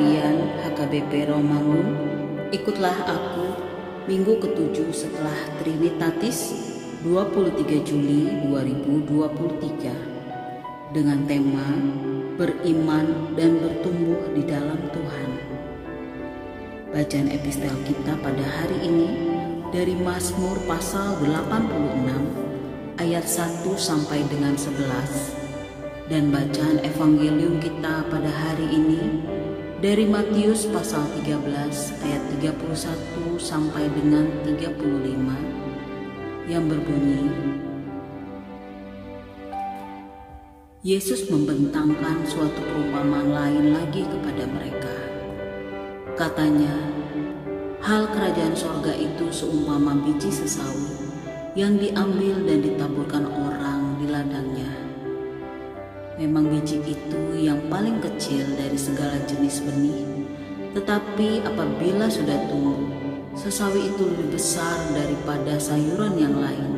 Harian HKBP Romangun, ikutlah aku minggu ketujuh setelah Trinitatis 23 Juli 2023 dengan tema Beriman dan Bertumbuh di dalam Tuhan. Bacaan epistel kita pada hari ini dari Mazmur pasal 86 ayat 1 sampai dengan 11 dan bacaan evangelium kita pada hari ini dari Matius pasal 13 ayat 31 sampai dengan 35 yang berbunyi Yesus membentangkan suatu perumpamaan lain lagi kepada mereka. Katanya, hal kerajaan sorga itu seumpama biji sesawi yang diambil dan ditaburkan Memang biji itu yang paling kecil dari segala jenis benih, tetapi apabila sudah tumbuh, sesawi itu lebih besar daripada sayuran yang lain,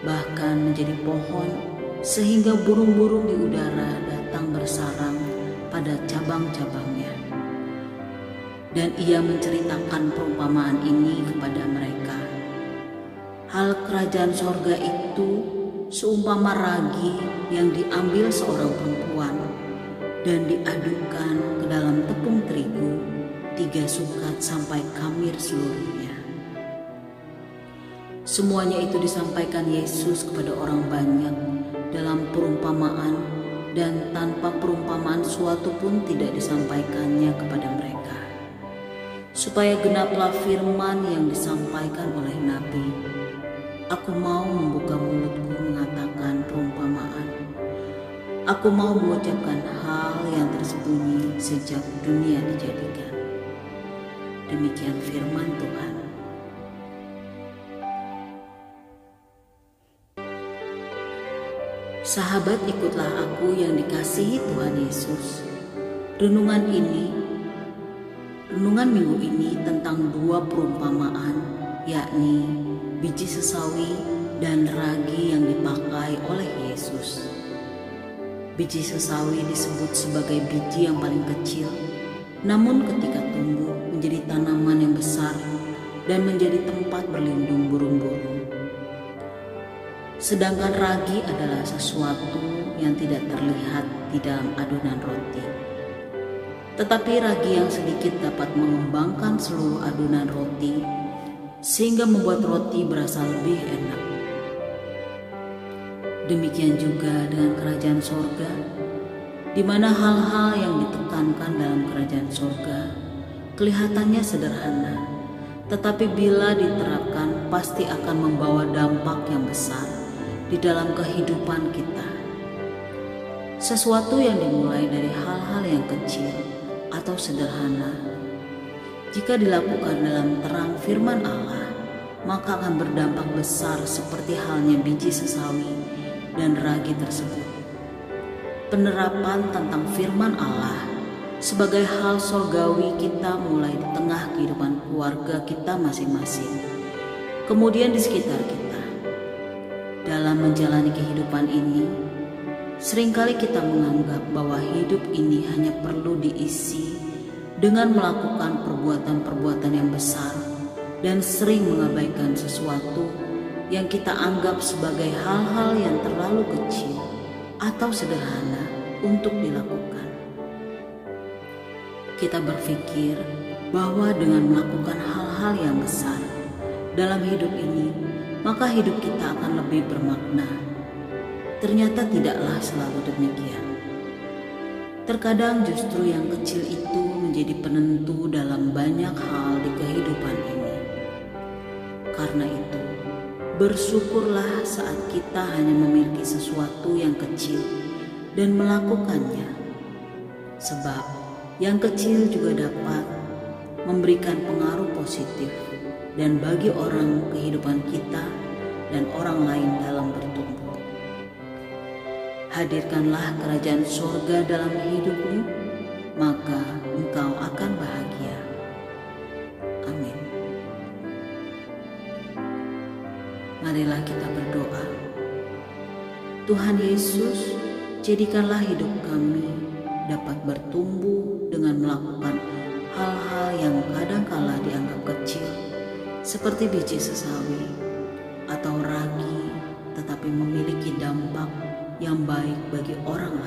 bahkan menjadi pohon sehingga burung-burung di udara datang bersarang pada cabang-cabangnya. Dan ia menceritakan perumpamaan ini kepada mereka. Hal kerajaan sorga itu seumpama ragi yang diambil seorang perempuan dan diadukan ke dalam tepung terigu tiga sukat sampai kamir seluruhnya. Semuanya itu disampaikan Yesus kepada orang banyak dalam perumpamaan dan tanpa perumpamaan suatu pun tidak disampaikannya kepada mereka. Supaya genaplah firman yang disampaikan oleh Nabi Aku mau membuka mulutku Aku mau mengucapkan hal yang tersembunyi sejak dunia dijadikan. Demikian firman Tuhan. Sahabat ikutlah aku yang dikasihi Tuhan Yesus. Renungan ini, renungan minggu ini tentang dua perumpamaan, yakni biji sesawi, dan ragi yang dipakai oleh. Biji sesawi disebut sebagai biji yang paling kecil, namun ketika tumbuh menjadi tanaman yang besar dan menjadi tempat berlindung burung-burung. Sedangkan ragi adalah sesuatu yang tidak terlihat di dalam adonan roti. Tetapi ragi yang sedikit dapat mengembangkan seluruh adonan roti sehingga membuat roti berasa lebih enak. Demikian juga dengan kerajaan sorga, di mana hal-hal yang ditekankan dalam kerajaan sorga kelihatannya sederhana, tetapi bila diterapkan pasti akan membawa dampak yang besar di dalam kehidupan kita. Sesuatu yang dimulai dari hal-hal yang kecil atau sederhana jika dilakukan dalam terang firman Allah, maka akan berdampak besar seperti halnya biji sesawi dan ragi tersebut. Penerapan tentang firman Allah sebagai hal surgawi kita mulai di tengah kehidupan keluarga kita masing-masing, kemudian di sekitar kita. Dalam menjalani kehidupan ini, sering kali kita menganggap bahwa hidup ini hanya perlu diisi dengan melakukan perbuatan-perbuatan yang besar dan sering mengabaikan sesuatu yang kita anggap sebagai hal-hal yang terlalu kecil atau sederhana untuk dilakukan. Kita berpikir bahwa dengan melakukan hal-hal yang besar dalam hidup ini, maka hidup kita akan lebih bermakna. Ternyata tidaklah selalu demikian. Terkadang justru yang kecil itu menjadi penentu dalam banyak hal di kehidupan ini. Karena itu, bersyukurlah saat kita hanya memiliki sesuatu yang kecil dan melakukannya. Sebab yang kecil juga dapat memberikan pengaruh positif dan bagi orang kehidupan kita dan orang lain dalam bertumbuh hadirkanlah kerajaan surga dalam hidupmu, maka engkau akan bahagia. Marilah kita berdoa. Tuhan Yesus, jadikanlah hidup kami dapat bertumbuh dengan melakukan hal-hal yang kadangkala dianggap kecil, seperti biji sesawi atau ragi, tetapi memiliki dampak yang baik bagi orang.